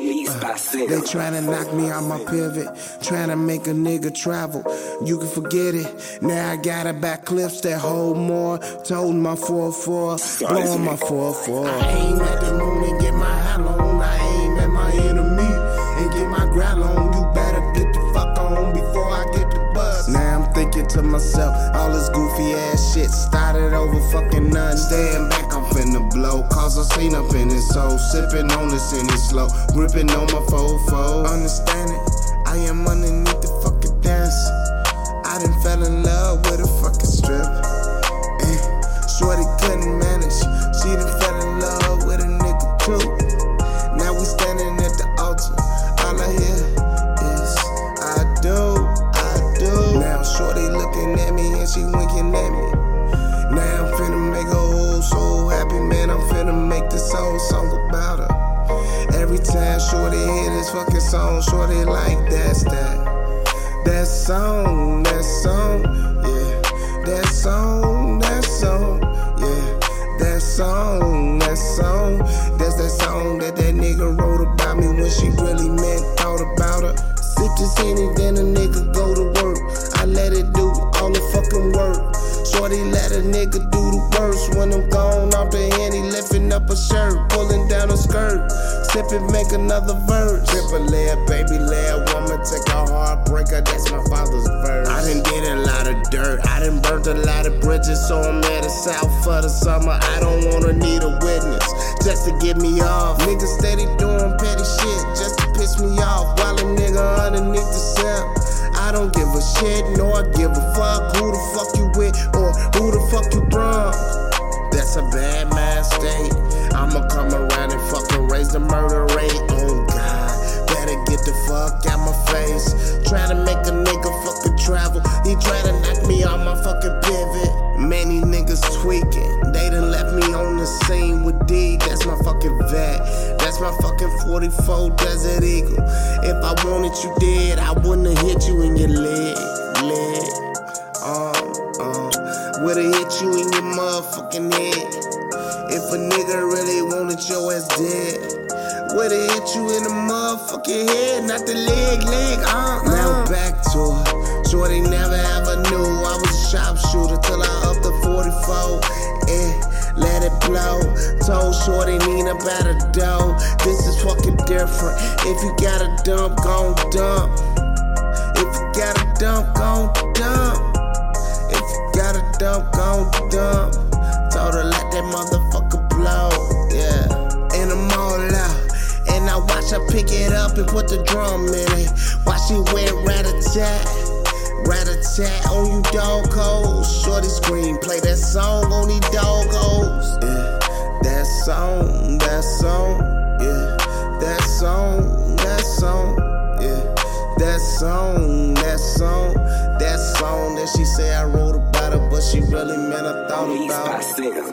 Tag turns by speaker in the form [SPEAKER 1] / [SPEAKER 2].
[SPEAKER 1] Uh, they tryna knock me out my pivot, tryna make a nigga travel. You can forget it. Now I got a back clips that hold more. Told my 4-4, blowing my 4-4. I aim at the moon and get my hat on. I aim at my enemy and get my growl on. You better get the fuck on before I get the bus. Now I'm thinking to myself, all this goofy ass shit started over fucking none. Staying back, blow. Cause I seen up in his soul. Sipping on this in his slow. Gripping on my fofo. Understand it? I am underneath the fucking dance. I done fell in love with a fucking strip. Eh, Shorty couldn't manage. She done fell in love with a nigga too. Now we standing at the altar. All I hear is I do, I do. Now Shorty looking at me and she winking at me. Time Shorty hear this fucking song, Shorty like that's that. That song, that song, yeah. That song, that song, yeah. That song, that song. That's that song that that nigga wrote about me when she really meant thought about her. Sip this Henny, then a nigga go to work. I let it do all the fucking work. Shorty let a nigga do the worst when I'm gone off the henny, lifting up a shirt, pulling down a skirt. Sipping, make another verse. Triple layer, baby layer, woman, take a heartbreaker, that's my father's verse. I done did a lot of dirt, I done burnt a lot of bridges, so I'm at the south for the summer. I don't wanna need a witness just to get me off. Niggas steady doing petty shit just to piss me off while a nigga underneath the cell. I don't give a shit, no, I give a fuck murder. Oh God, better get the fuck out my face. Trying to make a nigga fucking travel. He try to knock me on my fucking pivot. Many niggas tweaking. They done left me on the scene with D. That's my fucking vet. That's my fucking 44 Desert Eagle. If I wanted you dead, I wouldn't have hit you in your leg. Leg. Um, um. Would've hit you in your motherfucking head. If a nigga really wanted your ass dead. Would've hit you in the motherfucking head, not the leg, leg, uh, uh. Now back to her. Shorty never ever knew I was a sharpshooter till I upped the 44. Eh, let it blow. Told Shorty about a dough. This is fucking different. If you got a dump, gon' dump. If you got a dump, gon' dump. I pick it up and put the drum in it. Watch she went rat a tat. Rat a tat on you doggos. Shorty scream, play that song on these doggos. Yeah, that song, that song, yeah. That song, that song, yeah. That song, that song, that song that she say I wrote about her, but she really meant I thought about.
[SPEAKER 2] Parceiro.